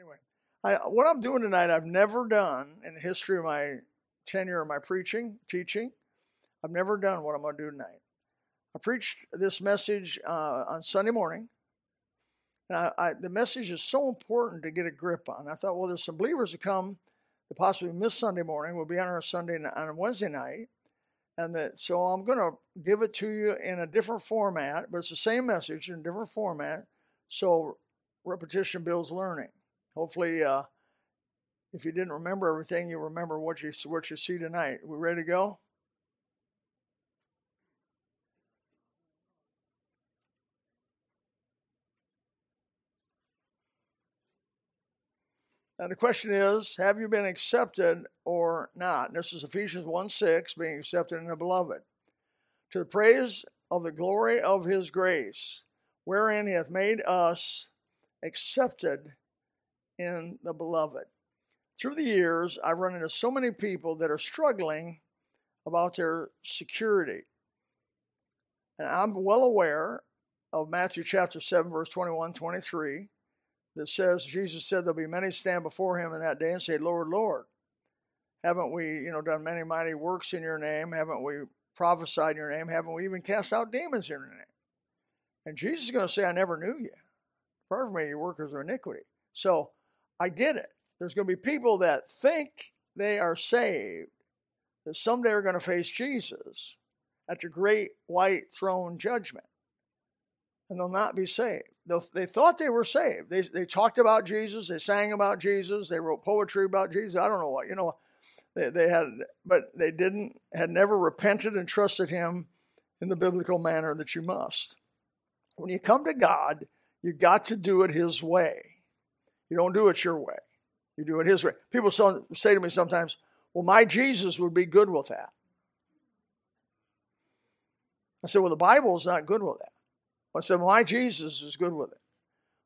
Anyway, I, what I'm doing tonight, I've never done in the history of my tenure of my preaching, teaching. I've never done what I'm going to do tonight. I preached this message uh, on Sunday morning. And I, I, the message is so important to get a grip on. I thought, well, there's some believers that come that possibly miss Sunday morning. We'll be on our Sunday on Wednesday night, and that so I'm going to give it to you in a different format, but it's the same message in a different format. So repetition builds learning. Hopefully, uh, if you didn't remember everything, you remember what you what you see tonight. We ready to go? Now the question is, have you been accepted or not? And this is Ephesians 1 6, being accepted in the beloved. To the praise of the glory of his grace, wherein he hath made us accepted in the beloved. Through the years, I've run into so many people that are struggling about their security. And I'm well aware of Matthew chapter 7, verse 21 23 that says Jesus said there'll be many stand before him in that day and say, Lord, Lord, haven't we, you know, done many mighty works in your name? Haven't we prophesied in your name? Haven't we even cast out demons in your name? And Jesus is going to say, I never knew you. Apart from me, your workers are iniquity. So I get it. There's going to be people that think they are saved, that someday are going to face Jesus at the great white throne judgment, and they'll not be saved they thought they were saved. They, they talked about Jesus, they sang about Jesus, they wrote poetry about Jesus. I don't know what, you know, they, they had, but they didn't, had never repented and trusted Him in the biblical manner that you must. When you come to God, you got to do it His way. You don't do it your way, you do it His way. People say to me sometimes, well, my Jesus would be good with that. I said, well, the Bible is not good with that. I said, My Jesus is good with it.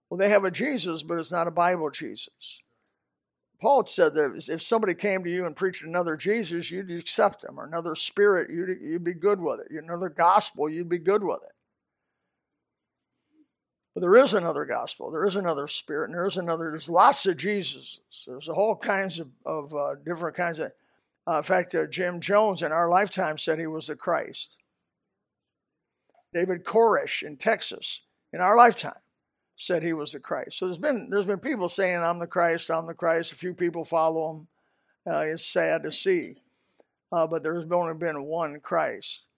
Well, they have a Jesus, but it's not a Bible Jesus. Paul said that if somebody came to you and preached another Jesus, you'd accept them, or another spirit, you'd, you'd be good with it. Another gospel, you'd be good with it. But there is another gospel, there is another spirit, and there is another, there's lots of Jesuses. There's a whole kinds of, of uh, different kinds of, uh, in fact, uh, Jim Jones in our lifetime said he was the Christ. David Koresh in Texas in our lifetime said he was the Christ. So there's been there's been people saying I'm the Christ, I'm the Christ. A few people follow him. Uh, it's sad to see, uh, but there's only been one Christ,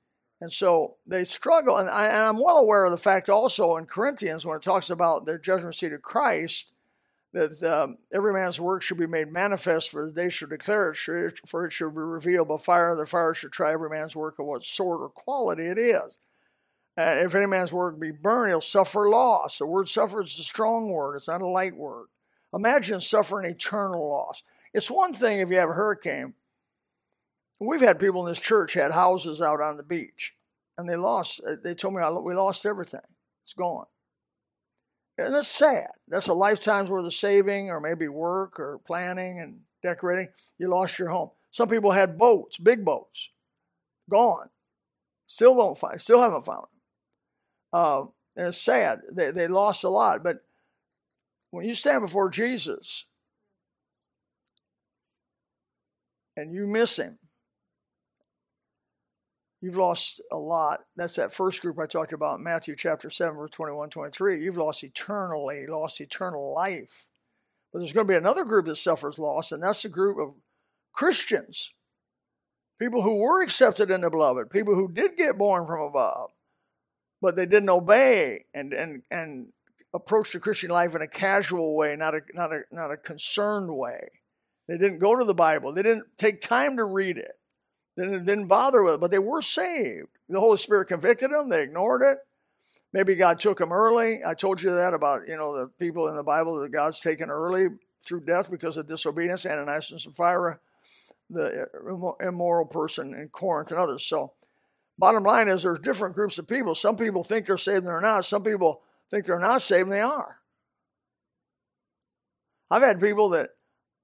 and so they struggle. And, I, am well aware of the fact also in Corinthians when it talks about the judgment seat of Christ. That um, every man's work should be made manifest, for they should declare it, for it should be revealed by fire. and The fire should try every man's work of what sort or quality it is. Uh, if any man's work be burned, he'll suffer loss. The word suffer is a strong word, it's not a light word. Imagine suffering eternal loss. It's one thing if you have a hurricane. We've had people in this church had houses out on the beach, and they lost. Uh, they told me we lost everything. It's gone, and that's sad. That's a lifetime's worth of saving, or maybe work, or planning and decorating. You lost your home. Some people had boats, big boats, gone. Still don't find. Still haven't found them. Uh, and it's sad. They, they lost a lot. But when you stand before Jesus and you miss him, you've lost a lot. That's that first group I talked about, Matthew chapter 7, verse 21, 23. You've lost eternally, lost eternal life. But there's going to be another group that suffers loss, and that's the group of Christians. People who were accepted in the beloved, people who did get born from above but they didn't obey and and and approach the Christian life in a casual way, not a not a not a concerned way. They didn't go to the Bible. They didn't take time to read it. They didn't, bother with it, but they were saved. The Holy Spirit convicted them. They ignored it. Maybe God took them early. I told you that about you know the people in the Bible that God's taken early through death because of disobedience. Ananias and Sapphira, the uh, immoral person in Corinth, and others. So Bottom line is there's different groups of people. Some people think they're saved and they're not. Some people think they're not saved and they are. I've had people that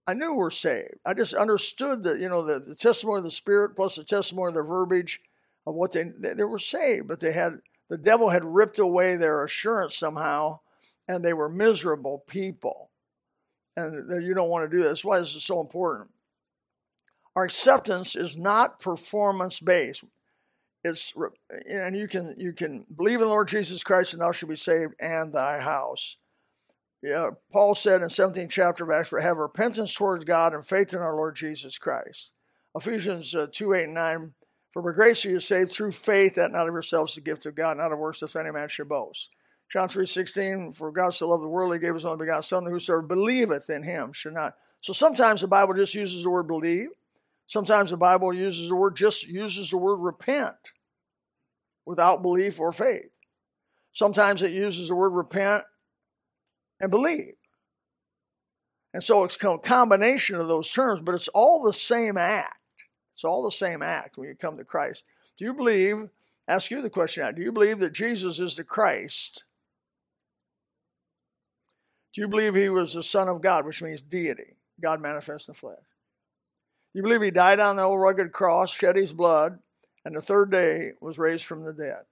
I knew we're saved. I just understood that, you know, the, the testimony of the Spirit plus the testimony of the verbiage of what they, they, they were saved, but they had, the devil had ripped away their assurance somehow and they were miserable people. and you don't want to do this. That's why this is so important. Our acceptance is not performance based. It's and you can you can believe in the Lord Jesus Christ and thou shalt be saved and thy house. Yeah, Paul said in 17th chapter of Acts, we have repentance towards God and faith in our Lord Jesus Christ. Ephesians uh, 2, 8, and 9, for by grace you are saved through faith, that not of yourselves the gift of God, not of works, if any man should boast. John 3, 16, for God so loved the world, he gave his only begotten Son, that whosoever believeth in him should not. So sometimes the Bible just uses the word believe. Sometimes the Bible uses the word, just uses the word repent without belief or faith. Sometimes it uses the word repent and believe. And so it's a combination of those terms, but it's all the same act. It's all the same act when you come to Christ. Do you believe, ask you the question now, do you believe that Jesus is the Christ? Do you believe he was the Son of God, which means deity, God manifest in the flesh? Do you believe he died on the old rugged cross, shed his blood, and the third day was raised from the dead?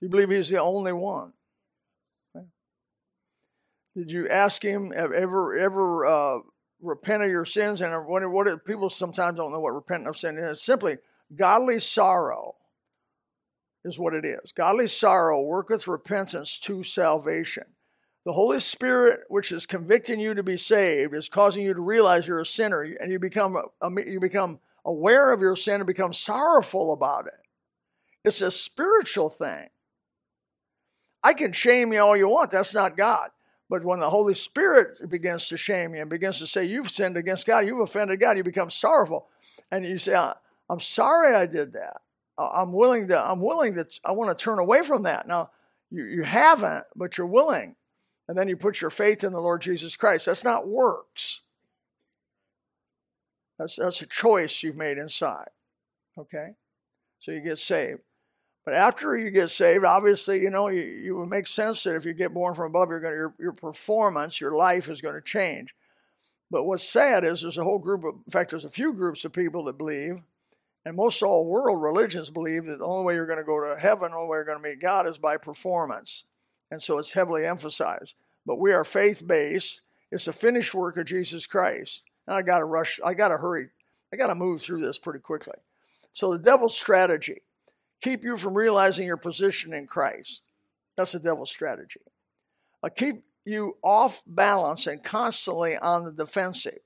Do you believe he's the only one? Did you ask him ever ever uh, repent of your sins? And what, what people sometimes don't know what repenting of sin is. Simply godly sorrow is what it is. Godly sorrow worketh repentance to salvation. The Holy Spirit, which is convicting you to be saved, is causing you to realize you're a sinner, and you become you become aware of your sin and become sorrowful about it. It's a spiritual thing. I can shame you all you want. That's not God. But when the Holy Spirit begins to shame you and begins to say, You've sinned against God, you've offended God, you become sorrowful. And you say, I'm sorry I did that. I'm willing to, I'm willing to, I want to turn away from that. Now, you, you haven't, but you're willing. And then you put your faith in the Lord Jesus Christ. That's not works. That's, that's a choice you've made inside. Okay? So you get saved. But after you get saved, obviously, you know, you, you make sense that if you get born from above, you're going your, your performance, your life is going to change. But what's sad is there's a whole group of, in fact, there's a few groups of people that believe, and most all world religions believe that the only way you're going to go to heaven, the only way you're going to meet God is by performance. And so it's heavily emphasized. But we are faith based. It's a finished work of Jesus Christ. And I got to rush, I got to hurry, I got to move through this pretty quickly. So the devil's strategy keep you from realizing your position in Christ. That's the devil's strategy. Uh, keep you off balance and constantly on the defensive.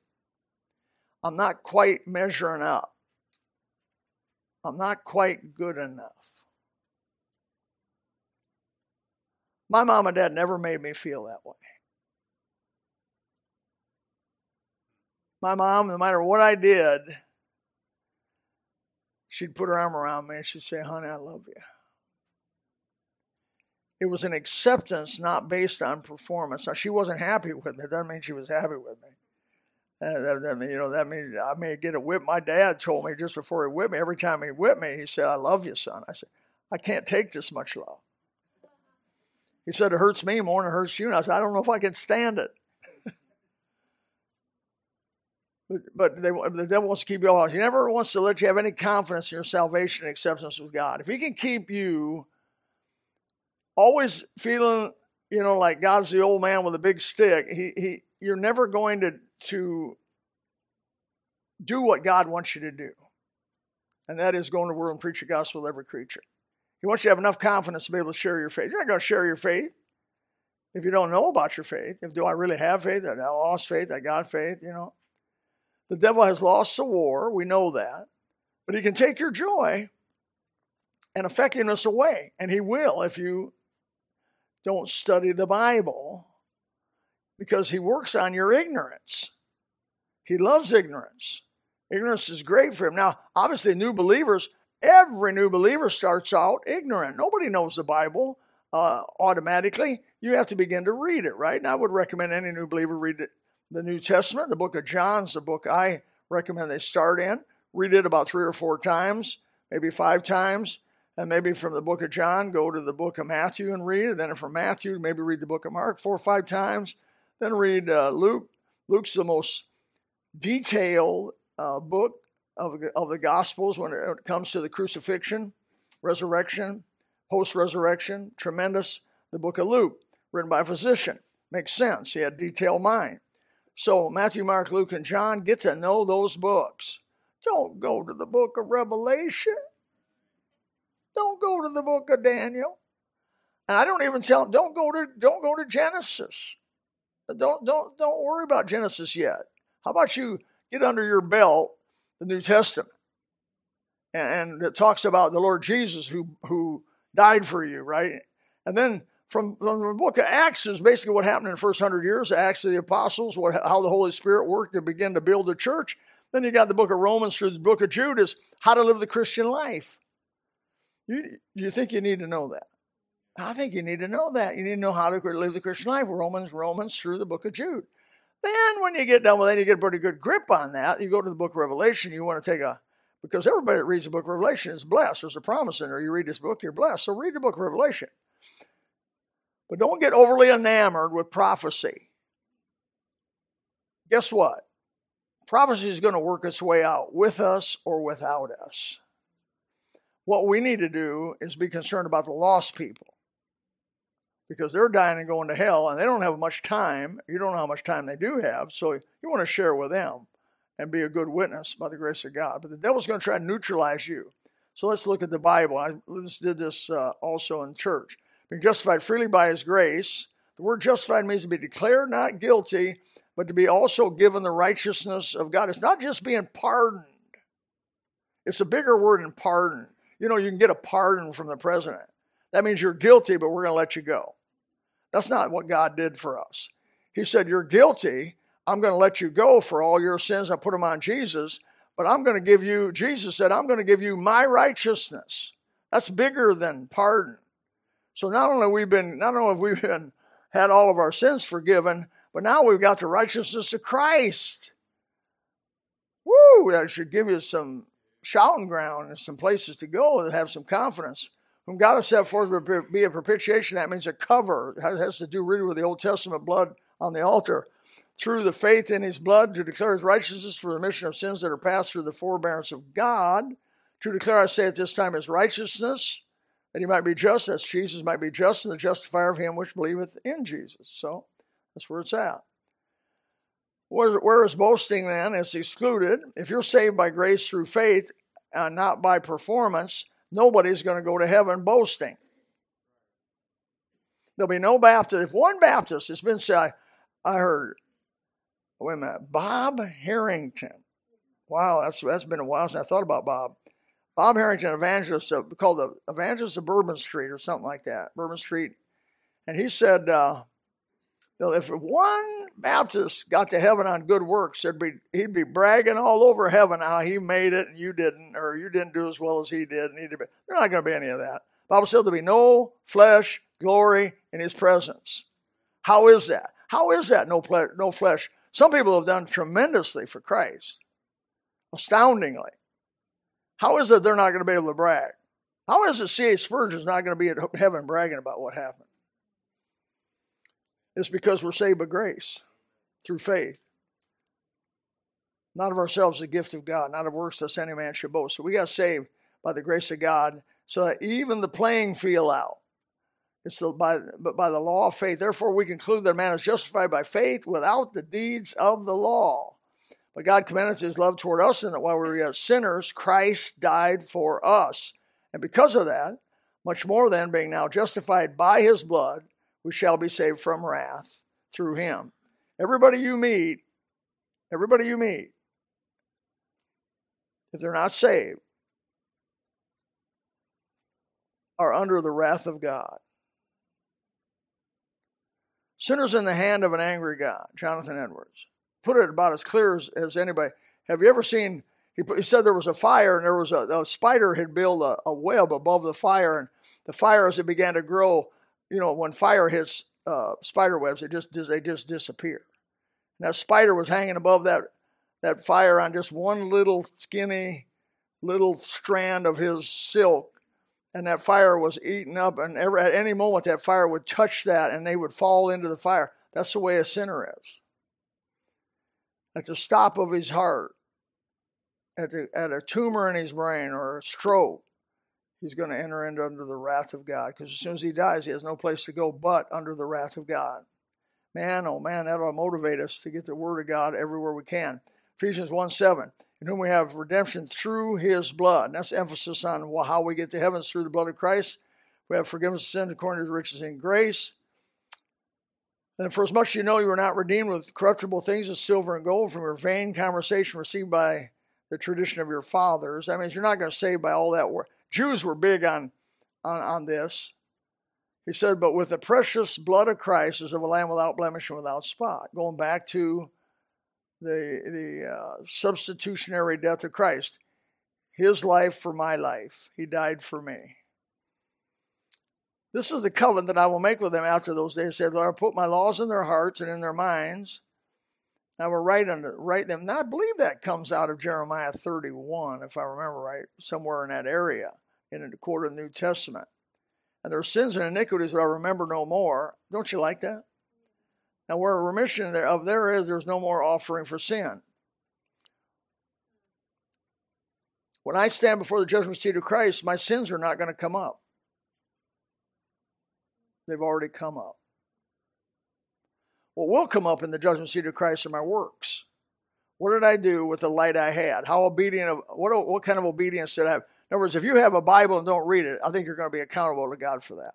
I'm not quite measuring up. I'm not quite good enough. My mom and dad never made me feel that way. My mom, no matter what I did, she'd put her arm around me and she'd say, Honey, I love you. It was an acceptance not based on performance. Now, she wasn't happy with me. That doesn't mean she was happy with me. That, that, you know, that means I may get a whip. My dad told me just before he whipped me, every time he whipped me, he said, I love you, son. I said, I can't take this much love. He said, It hurts me more than it hurts you. And I said, I don't know if I can stand it. But but they, the devil wants to keep you off. He never wants to let you have any confidence in your salvation and acceptance with God. If he can keep you always feeling, you know, like God's the old man with a big stick, he, he you're never going to, to do what God wants you to do. And that is go into the world and preach the gospel to every creature. He wants you to have enough confidence to be able to share your faith. You're not going to share your faith if you don't know about your faith. If do I really have faith? I lost faith. I got faith. You know, the devil has lost the war. We know that, but he can take your joy and effectiveness away, and he will if you don't study the Bible, because he works on your ignorance. He loves ignorance. Ignorance is great for him. Now, obviously, new believers Every new believer starts out ignorant. Nobody knows the Bible uh, automatically. You have to begin to read it, right? And I would recommend any new believer read it, the New Testament. The book of John's the book I recommend they start in. Read it about three or four times, maybe five times. And maybe from the book of John, go to the book of Matthew and read. Then from Matthew, maybe read the book of Mark four or five times. Then read uh, Luke. Luke's the most detailed uh, book of, of the Gospels when it comes to the crucifixion, resurrection, post resurrection. Tremendous. The book of Luke, written by a physician. Makes sense. He had detailed mind. So Matthew, Mark, Luke, and John get to know those books. Don't go to the book of Revelation. Don't go to the book of Daniel. And I don't even tell them, don't go to don't go to Genesis. Don't don't don't worry about Genesis yet. How about you get under your belt the New Testament? And, and it talks about the Lord Jesus who who died for you, right? And then from, the book of Acts is basically what happened in the first hundred years, Acts of the Apostles, what, how the Holy Spirit worked to begin to build the church. Then you got the book of Romans through the book of Jude is how to live the Christian life. You, you think you need to know that? I think you need to know that. You need to know how to live the Christian life. Romans, Romans through the book of Jude. Then when you get done with that, you get a pretty good grip on that. You go to the book of Revelation, you want to take a because everybody that reads the book of Revelation is blessed. There's a promise in there. You read this book, you're blessed. So read the book of Revelation. But don't get overly enamored with prophecy. Guess what? Prophecy is going to work its way out with us or without us. What we need to do is be concerned about the lost people because they're dying and going to hell and they don't have much time. You don't know how much time they do have, so you want to share with them and be a good witness by the grace of God. But the devil's going to try to neutralize you. So let's look at the Bible. I just did this uh, also in church being justified freely by his grace. The word justified means to be declared not guilty, but to be also given the righteousness of God. It's not just being pardoned, it's a bigger word than pardon. You know, you can get a pardon from the president. That means you're guilty, but we're going to let you go. That's not what God did for us. He said, You're guilty. I'm going to let you go for all your sins. I put them on Jesus, but I'm going to give you, Jesus said, I'm going to give you my righteousness. That's bigger than pardon. So not only we've been, not only have we been had all of our sins forgiven, but now we've got the righteousness of Christ. Woo! That should give you some shouting ground and some places to go that have some confidence. Whom God has set forth to be a propitiation, that means a cover. It has to do really with the Old Testament blood on the altar. Through the faith in his blood to declare his righteousness for the remission of sins that are passed through the forbearance of God. To declare, I say at this time, his righteousness that he might be just, as Jesus might be just, and the justifier of him which believeth in Jesus. So that's where it's at. Where, where is boasting then? It's excluded. If you're saved by grace through faith, and not by performance, nobody's going to go to heaven boasting. There'll be no Baptist. If one Baptist has been said, I, I heard, wait a minute, Bob Harrington. Wow, that's that's been a while since I thought about Bob. Bob Harrington, evangelist of, called the Evangelist of Bourbon Street or something like that, Bourbon Street. And he said, uh, if one Baptist got to heaven on good works, there'd be, he'd be bragging all over heaven how he made it and you didn't, or you didn't do as well as he did. And he'd be, there's not going to be any of that. Bible said there'll be no flesh glory in his presence. How is that? How is that no, ple- no flesh? Some people have done tremendously for Christ, astoundingly. How is it they're not going to be able to brag? How is it C.H. Spurgeon's not going to be at heaven bragging about what happened? It's because we're saved by grace through faith. Not of ourselves, the gift of God, not of works lest any man should boast. So we got saved by the grace of God so that even the playing field out. It's the, by, but by the law of faith. Therefore, we conclude that a man is justified by faith without the deeds of the law. But God commended his love toward us in that while we were yet sinners, Christ died for us. And because of that, much more than being now justified by his blood, we shall be saved from wrath through him. Everybody you meet, everybody you meet, if they're not saved, are under the wrath of God. Sinners in the hand of an angry God, Jonathan Edwards put it about as clear as, as anybody. Have you ever seen? He, he said there was a fire and there was a, a spider had built a, a, web above the fire, and the fire as it began to grow, you know, when fire hits uh, spider webs, it just they just disappear. And that spider was hanging above that that fire on just one little skinny little strand of his silk and that fire was eaten up and every, at any moment that fire would touch that and they would fall into the fire that's the way a sinner is at the stop of his heart, at, the, at a tumor in his brain or a stroke, he's going to enter into under the wrath of God. Because as soon as he dies, he has no place to go but under the wrath of God. Man, oh man, that'll motivate us to get the Word of God everywhere we can. Ephesians 1 7, in whom we have redemption through His blood. And that's emphasis on how we get to heaven through the blood of Christ. We have forgiveness of sins according to the riches in grace. And for as much as you know you were not redeemed with corruptible things as silver and gold from your vain conversation received by the tradition of your fathers. That means you're not going to save by all that work. Jews were big on, on, on this. He said, but with the precious blood of Christ as of a lamb without blemish and without spot. Going back to the, the uh, substitutionary death of Christ. His life for my life. He died for me. This is the covenant that I will make with them after those days. Said, Lord, I put my laws in their hearts and in their minds. I will write, under, write them. Now, I believe that comes out of Jeremiah 31, if I remember right, somewhere in that area, in the quarter of the New Testament. And their sins and iniquities that I remember no more. Don't you like that? Now, where remission of there is, there's no more offering for sin. When I stand before the judgment seat of Christ, my sins are not going to come up. They've already come up. What will come up in the judgment seat of Christ are my works. What did I do with the light I had? How obedient? Of, what what kind of obedience did I have? In other words, if you have a Bible and don't read it, I think you're going to be accountable to God for that.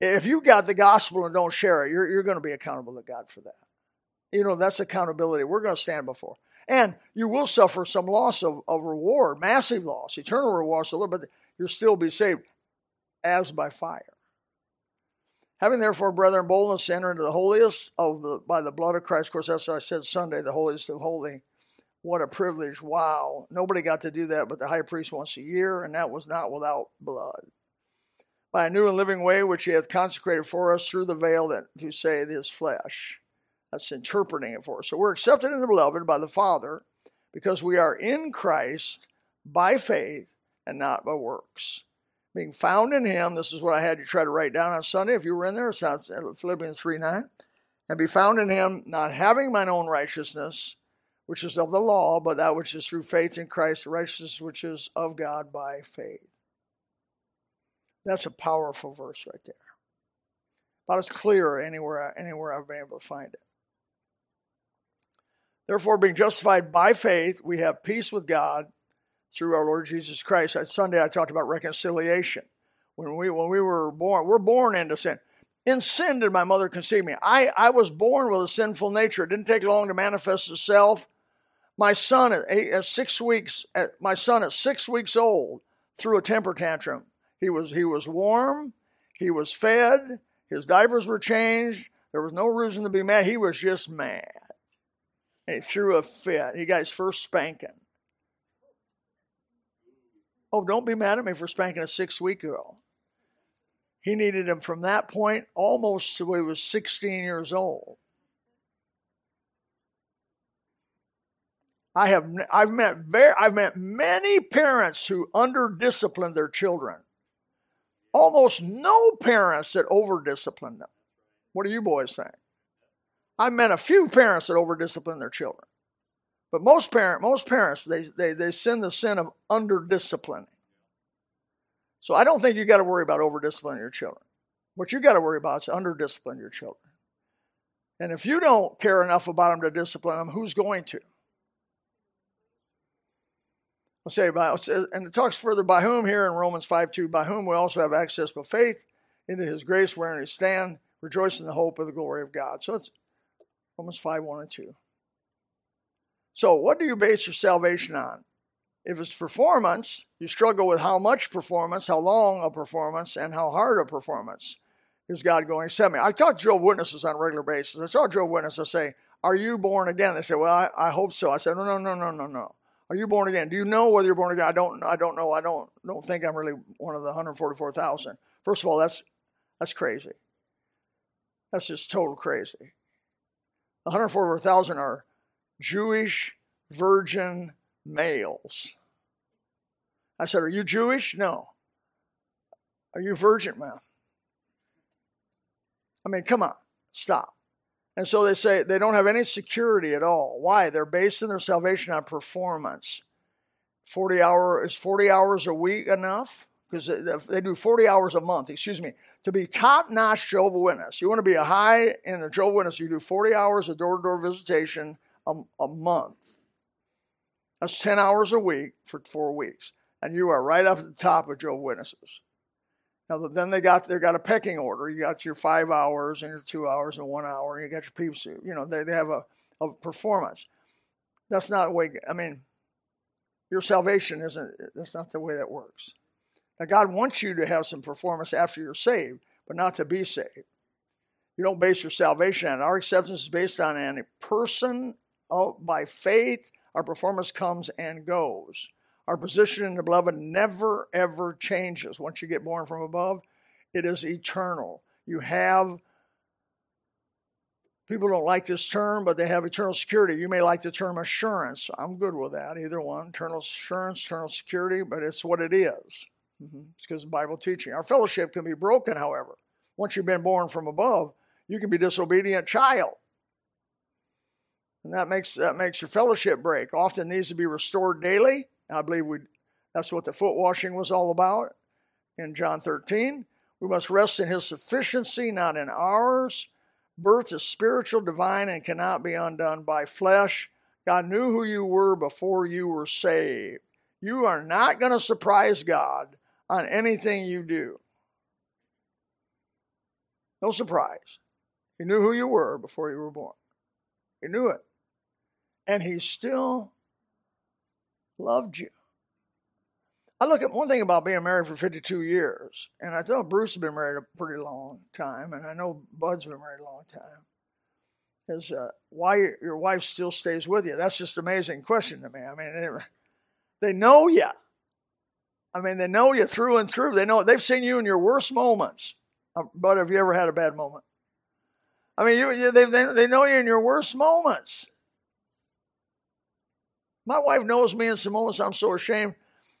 If you've got the gospel and don't share it, you're, you're going to be accountable to God for that. You know, that's accountability we're going to stand before. And you will suffer some loss of, of reward, massive loss, eternal reward, so little, but you'll still be saved as by fire. Having therefore, brethren, boldness to enter into the holiest of the by the blood of Christ. Of course, that's what I said Sunday, the holiest of holy. What a privilege. Wow. Nobody got to do that but the high priest once a year, and that was not without blood. By a new and living way which he hath consecrated for us through the veil that to say his flesh. That's interpreting it for us. So we're accepted in the beloved by the Father because we are in Christ by faith and not by works being found in him. This is what I had you try to write down on Sunday. If you were in there, it's not uh, Philippians 3 9. And be found in him, not having mine own righteousness, which is of the law, but that which is through faith in Christ, righteousness which is of God by faith. That's a powerful verse right there. About as clear anywhere, anywhere I've been able to find it. Therefore, being justified by faith, we have peace with God through our Lord Jesus Christ. On Sunday, I talked about reconciliation. When we when we were born, we're born into sin. In sin did my mother conceive me. I, I was born with a sinful nature. It didn't take long to manifest itself. My son at, eight, at six weeks, at, my son at six weeks old, threw a temper tantrum. He was he was warm, he was fed, his diapers were changed. There was no reason to be mad. He was just mad. And he threw a fit. He got his first spanking. Oh, don't be mad at me for spanking a six week girl. He needed him from that point almost to when he was 16 years old. I have I've met very I've met many parents who under-discipline their children. Almost no parents that over-discipline them. What do you boys think? I've met a few parents that over-discipline their children. But most parent, most parents, they, they, they sin the sin of under disciplining. So I don't think you got to worry about over disciplining your children. What you got to worry about is under discipline your children. And if you don't care enough about them to discipline them, who's going to? I'll say about, and it talks further by whom here in Romans 5 2, by whom we also have access by faith into his grace wherein we stand, rejoice in the hope of the glory of God. So it's Romans 5 1 and 2. So, what do you base your salvation on? If it's performance, you struggle with how much performance, how long a performance, and how hard a performance is God going to send me. I talk to Joe Witnesses on a regular basis. I saw Joe Witnesses I say, Are you born again? They say, Well, I, I hope so. I said, No, no, no, no, no, no. Are you born again? Do you know whether you're born again? I don't. I don't know. I don't. Don't think I'm really one of the 144,000. First of all, that's that's crazy. That's just total crazy. 144,000 are Jewish virgin males. I said, Are you Jewish? No. Are you virgin, man? I mean, come on, stop. And so they say they don't have any security at all. Why? They're basing their salvation on performance. 40 hour is 40 hours a week enough? because they do 40 hours a month, excuse me, to be top notch Jehovah Witness. You want to be a high in the Jehovah Witness, you do 40 hours of door to door visitation a, a month. That's 10 hours a week for four weeks. And you are right up at the top of Jehovah Witnesses. Now, then they got they got a pecking order. You got your five hours and your two hours and one hour, and you got your peeps. You know, they, they have a, a performance. That's not the way, I mean, your salvation isn't, that's not the way that works. Now, God wants you to have some performance after you're saved, but not to be saved. You don't base your salvation on it. Our acceptance is based on a person of, by faith. Our performance comes and goes. Our position in the beloved never, ever changes. Once you get born from above, it is eternal. You have, people don't like this term, but they have eternal security. You may like the term assurance. I'm good with that, either one. Eternal assurance, eternal security, but it's what it is. Mm-hmm. It's because of Bible teaching. Our fellowship can be broken, however. Once you've been born from above, you can be disobedient child. And that makes that makes your fellowship break. Often needs to be restored daily. I believe we that's what the foot washing was all about in John 13. We must rest in his sufficiency, not in ours. Birth is spiritual, divine, and cannot be undone by flesh. God knew who you were before you were saved. You are not going to surprise God on anything you do. No surprise. He knew who you were before you were born. He knew it. And he still loved you. I look at one thing about being married for 52 years, and I thought Bruce has been married a pretty long time, and I know Bud's been married a long time, is uh, why your wife still stays with you. That's just an amazing question to me. I mean, they know you. I mean, they know you through and through. They know they've seen you in your worst moments. Uh, but have you ever had a bad moment? I mean, you, they, they know you in your worst moments. My wife knows me in some moments I'm so ashamed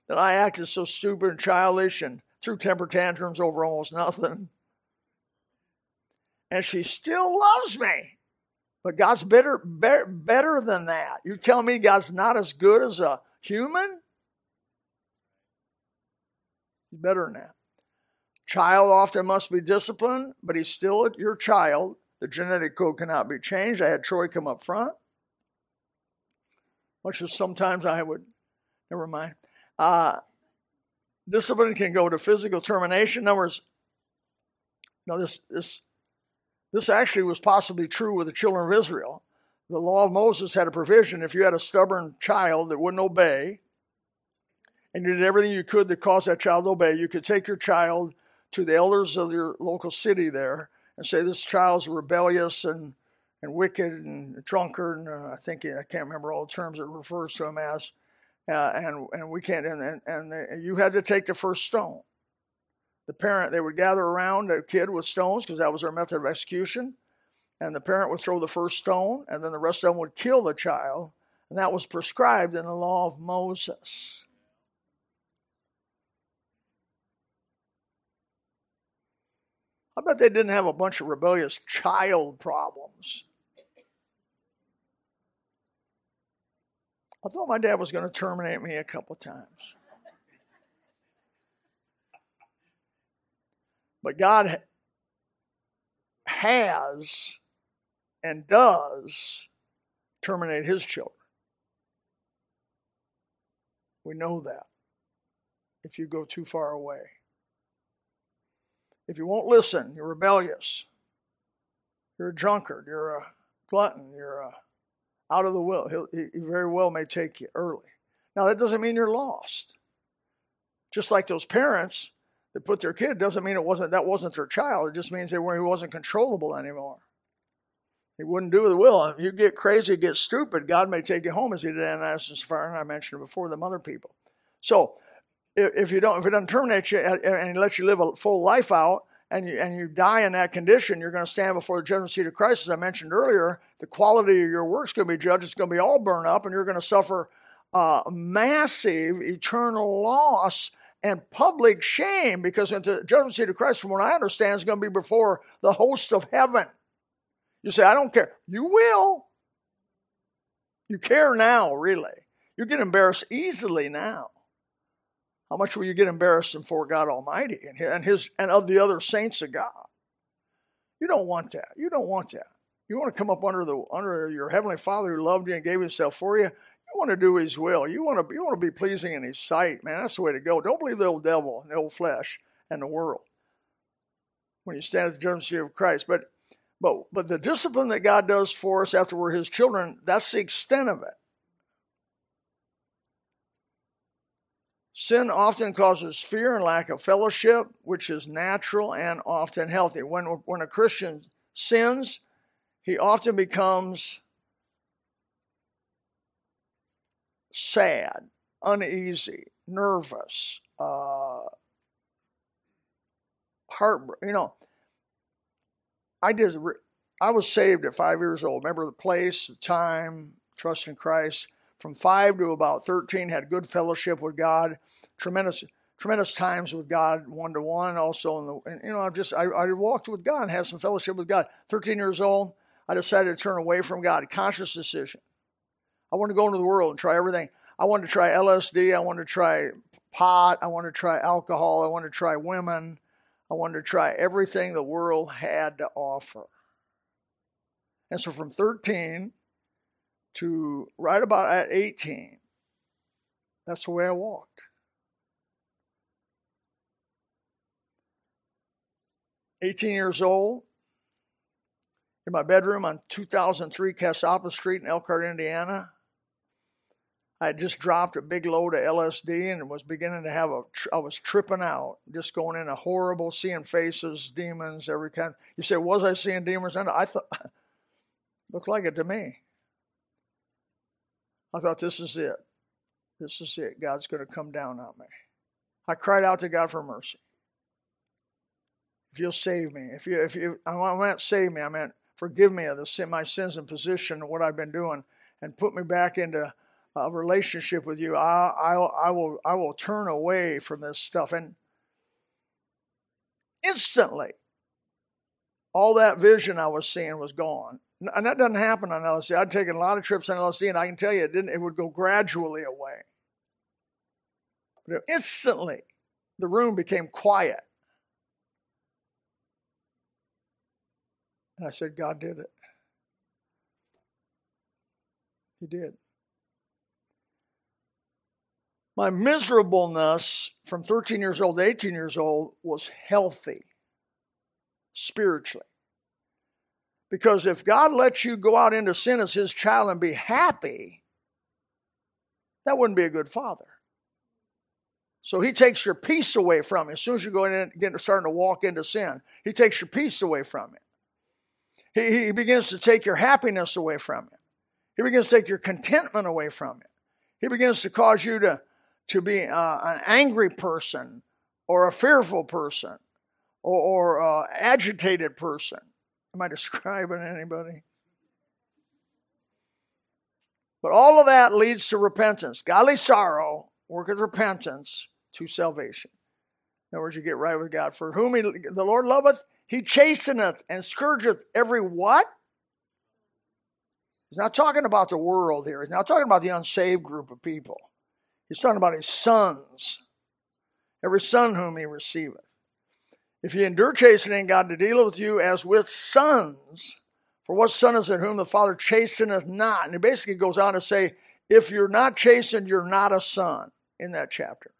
that I acted so stupid and childish and threw temper tantrums over almost nothing. And she still loves me. But God's better, better, better than that. You tell me God's not as good as a human? He's better than that. Child often must be disciplined, but he's still your child. The genetic code cannot be changed. I had Troy come up front. Much as sometimes I would, never mind. Uh, discipline can go to physical termination. Words, now this this this actually was possibly true with the children of Israel. The law of Moses had a provision if you had a stubborn child that wouldn't obey, and you did everything you could to cause that child to obey, you could take your child to the elders of your local city there and say, This child's rebellious and, and wicked and drunkard. And uh, I think I can't remember all the terms it refers to him as. Uh, and, and we can't, and, and, and you had to take the first stone. The parent, they would gather around the kid with stones because that was their method of execution. And the parent would throw the first stone, and then the rest of them would kill the child. And that was prescribed in the law of Moses. I bet they didn't have a bunch of rebellious child problems. I thought my dad was going to terminate me a couple times. But God has and does terminate his children. We know that if you go too far away. If you won't listen, you're rebellious. You're a drunkard. You're a glutton. You're a out of the will. He'll, he very well may take you early. Now that doesn't mean you're lost. Just like those parents that put their kid doesn't mean it wasn't that wasn't their child. It just means they were he wasn't controllable anymore. He wouldn't do the will. If you get crazy, get stupid, God may take you home as he did Ananias and Sapphira, I mentioned before, the mother people. So if you don't, if it doesn't terminate you and let you live a full life out, and you, and you die in that condition, you're going to stand before the judgment seat of Christ. As I mentioned earlier, the quality of your work is going to be judged. It's going to be all burned up, and you're going to suffer uh, massive eternal loss and public shame because the judgment seat of Christ, from what I understand, is going to be before the host of heaven. You say, I don't care. You will. You care now, really. You get embarrassed easily now. How much will you get embarrassed before God Almighty and his and of the other saints of God? You don't want that. You don't want that. You want to come up under the under your heavenly Father who loved you and gave himself for you. You want to do His will. You want to you want to be pleasing in His sight, man. That's the way to go. Don't believe the old devil and the old flesh and the world when you stand at the judgment seat of Christ. But but but the discipline that God does for us after we're His children, that's the extent of it. Sin often causes fear and lack of fellowship, which is natural and often healthy. When, when a Christian sins, he often becomes sad, uneasy, nervous, uh. You know, I did. I was saved at five years old. Remember the place, the time, trust in Christ. From five to about thirteen, had good fellowship with God, tremendous, tremendous times with God, one to one. Also, in the, and, you know, I've just I, I walked with God and had some fellowship with God. Thirteen years old, I decided to turn away from God. Conscious decision. I wanted to go into the world and try everything. I wanted to try LSD. I wanted to try pot. I wanted to try alcohol. I wanted to try women. I wanted to try everything the world had to offer. And so from 13 to right about at 18, that's the way I walked. Eighteen years old, in my bedroom on 2003 Casapa Street in Elkhart, Indiana. I had just dropped a big load of LSD and was beginning to have a. I was tripping out, just going in a horrible, seeing faces, demons, every kind. You say, was I seeing demons? And I thought, looked like it to me. I thought, this is it. This is it. God's going to come down on me. I cried out to God for mercy. If you'll save me, if you, if you, I meant save me, I meant forgive me of the, my sins and position and what I've been doing, and put me back into a relationship with you, I, I, I, will, I will turn away from this stuff. And instantly, all that vision I was seeing was gone. And that doesn't happen on LSD. I'd taken a lot of trips on LSD, and I can tell you, it didn't. It would go gradually away. But instantly, the room became quiet. And I said, God did it. He did. My miserableness from 13 years old to 18 years old was healthy spiritually. Because if God lets you go out into sin as His child and be happy, that wouldn't be a good father. So He takes your peace away from you. As soon as you go in and starting to walk into sin, He takes your peace away from you. He, he begins to take your happiness away from you. He begins to take your contentment away from you. He begins to cause you to to be uh, an angry person or a fearful person or, or uh, agitated person. Am I describing anybody? But all of that leads to repentance. Godly sorrow worketh repentance to salvation. In other words, you get right with God. For whom he, the Lord loveth, he chasteneth and scourgeth every what? He's not talking about the world here. He's not talking about the unsaved group of people. He's talking about his sons, every son whom he receiveth. If ye endure chastening, God to deal with you as with sons. For what son is it whom the Father chasteneth not? And he basically goes on to say, if you're not chastened, you're not a son in that chapter.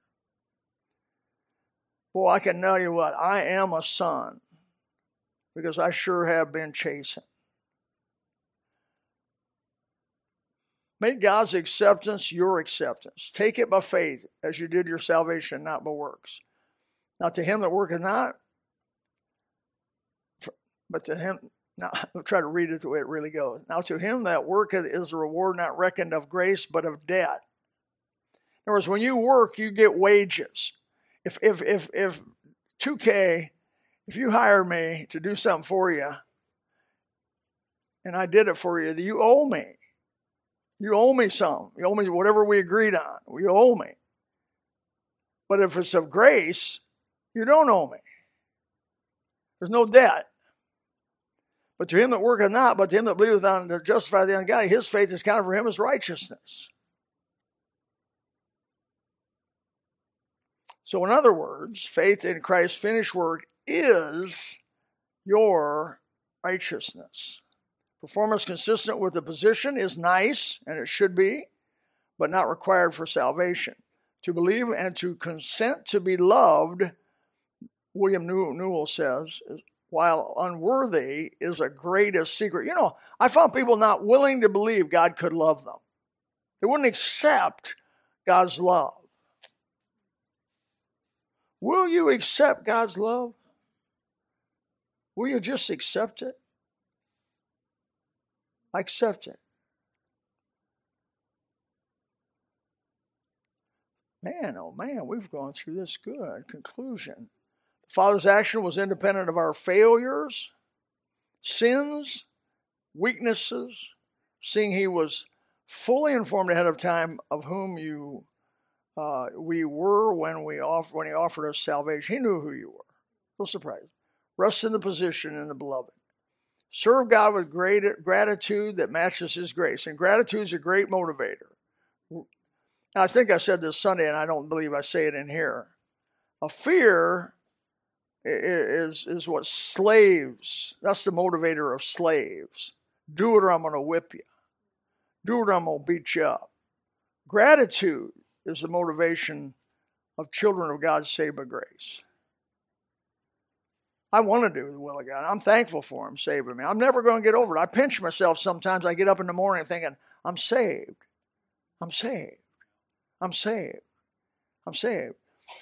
Boy, I can tell you what, I am a son because I sure have been chasing. Make God's acceptance your acceptance. Take it by faith as you did your salvation, not by works. Now to him that worketh not, but to him, now I'll try to read it the way it really goes. Now to him that worketh is a reward not reckoned of grace, but of debt. In other words, when you work, you get wages. If if if if 2K, if you hire me to do something for you, and I did it for you, you owe me. You owe me some. You owe me whatever we agreed on. You owe me. But if it's of grace, you don't owe me. There's no debt. But to him that worketh not, but to him that believeth on to justify the ungodly, his faith is counted for him as righteousness. So, in other words, faith in Christ's finished work is your righteousness. Performance consistent with the position is nice, and it should be, but not required for salvation. To believe and to consent to be loved, William Newell says, while unworthy, is a greatest secret. You know, I found people not willing to believe God could love them, they wouldn't accept God's love. Will you accept God's love? Will you just accept it? Accept it. Man, oh man, we've gone through this good. Conclusion. The Father's action was independent of our failures, sins, weaknesses, seeing He was fully informed ahead of time of whom you uh, we were when we off, when He offered us salvation. He knew who you were. No surprise. Rest in the position in the beloved. Serve God with great gratitude that matches His grace. And gratitude is a great motivator. Now, I think I said this Sunday, and I don't believe I say it in here. A fear is, is what slaves, that's the motivator of slaves. Do it or I'm going to whip you. Do it or I'm going to beat you up. Gratitude is the motivation of children of God saved by grace. I want to do the will of God. I'm thankful for Him saving me. I'm never going to get over it. I pinch myself sometimes. I get up in the morning thinking, I'm saved. I'm saved. I'm saved. I'm saved.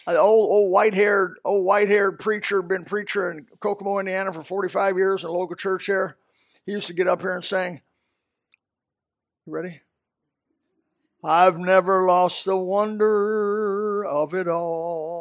An old old white haired old white haired preacher, been preacher in Kokomo, Indiana for 45 years in a local church there. He used to get up here and sing. You ready? I've never lost the wonder of it all.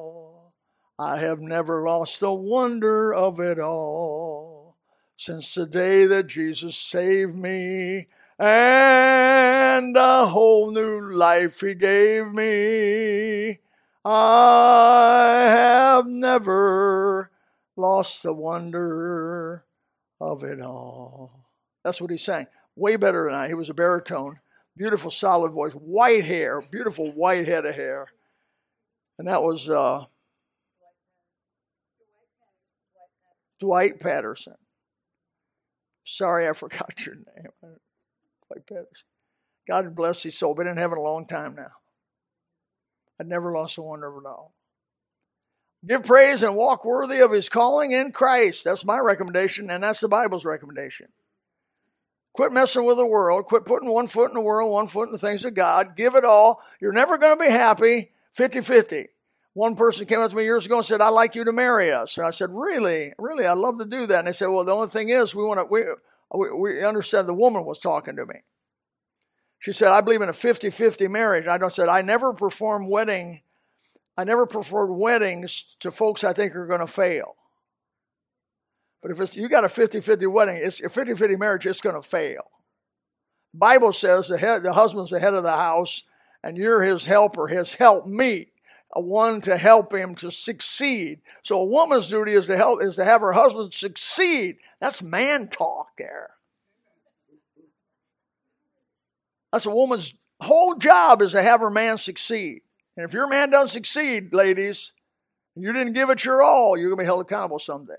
I have never lost the wonder of it all since the day that Jesus saved me and a whole new life he gave me. I have never lost the wonder of it all. That's what he sang. Way better than I. He was a baritone, beautiful, solid voice, white hair, beautiful white head of hair. And that was uh, Dwight Patterson. Sorry, I forgot your name like Patterson. God bless his soul. Been in heaven a long time now. I'd never lost a wonder of it all. Give praise and walk worthy of his calling in Christ. That's my recommendation, and that's the Bible's recommendation. Quit messing with the world. Quit putting one foot in the world, one foot in the things of God. Give it all. You're never going to be happy 50 50. One person came up to me years ago and said, I'd like you to marry us. And I said, Really? Really? I'd love to do that. And they said, Well, the only thing is, we want to, we, we, we understand the woman was talking to me. She said, I believe in a 50 50 marriage. And I said, I never perform wedding. I never perform weddings to folks I think are going to fail. But if you got a 50 50 wedding, it's a 50 50 marriage, it's going to fail. Bible says the, head, the husband's the head of the house, and you're his helper, his help me, one to help him to succeed. So a woman's duty is to help is to have her husband succeed. That's man talk there. That's a woman's whole job is to have her man succeed. And if your man doesn't succeed, ladies, and you didn't give it your all, you're going to be held accountable someday.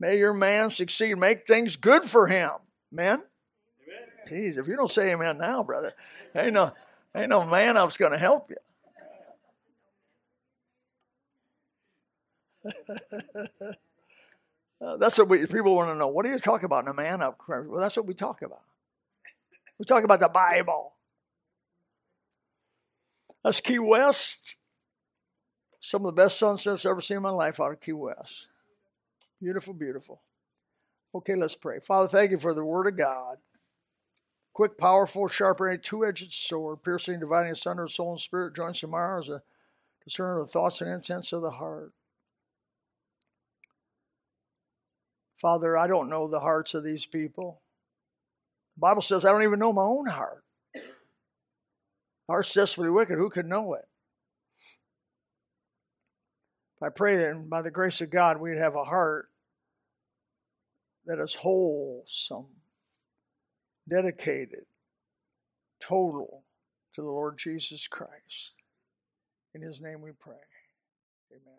May your man succeed. Make things good for him. Man. Jeez, if you don't say amen now, brother, ain't no, ain't no man up's going to help you. Uh, that's what we, people want to know. What are you talking about in a man up? Well, that's what we talk about. We talk about the Bible. That's Key West. Some of the best sunsets I've ever seen in my life out of Key West. Beautiful, beautiful. Okay, let's pray. Father, thank you for the Word of God. Quick, powerful, sharp, and two edged sword, piercing, dividing asunder soul and spirit, joints and marrow, as a discerner of the thoughts and intents of the heart. Father, I don't know the hearts of these people. The Bible says I don't even know my own heart. Heart's desperately wicked. Who could know it? I pray that by the grace of God, we'd have a heart that is wholesome, dedicated, total to the Lord Jesus Christ. In his name we pray. Amen.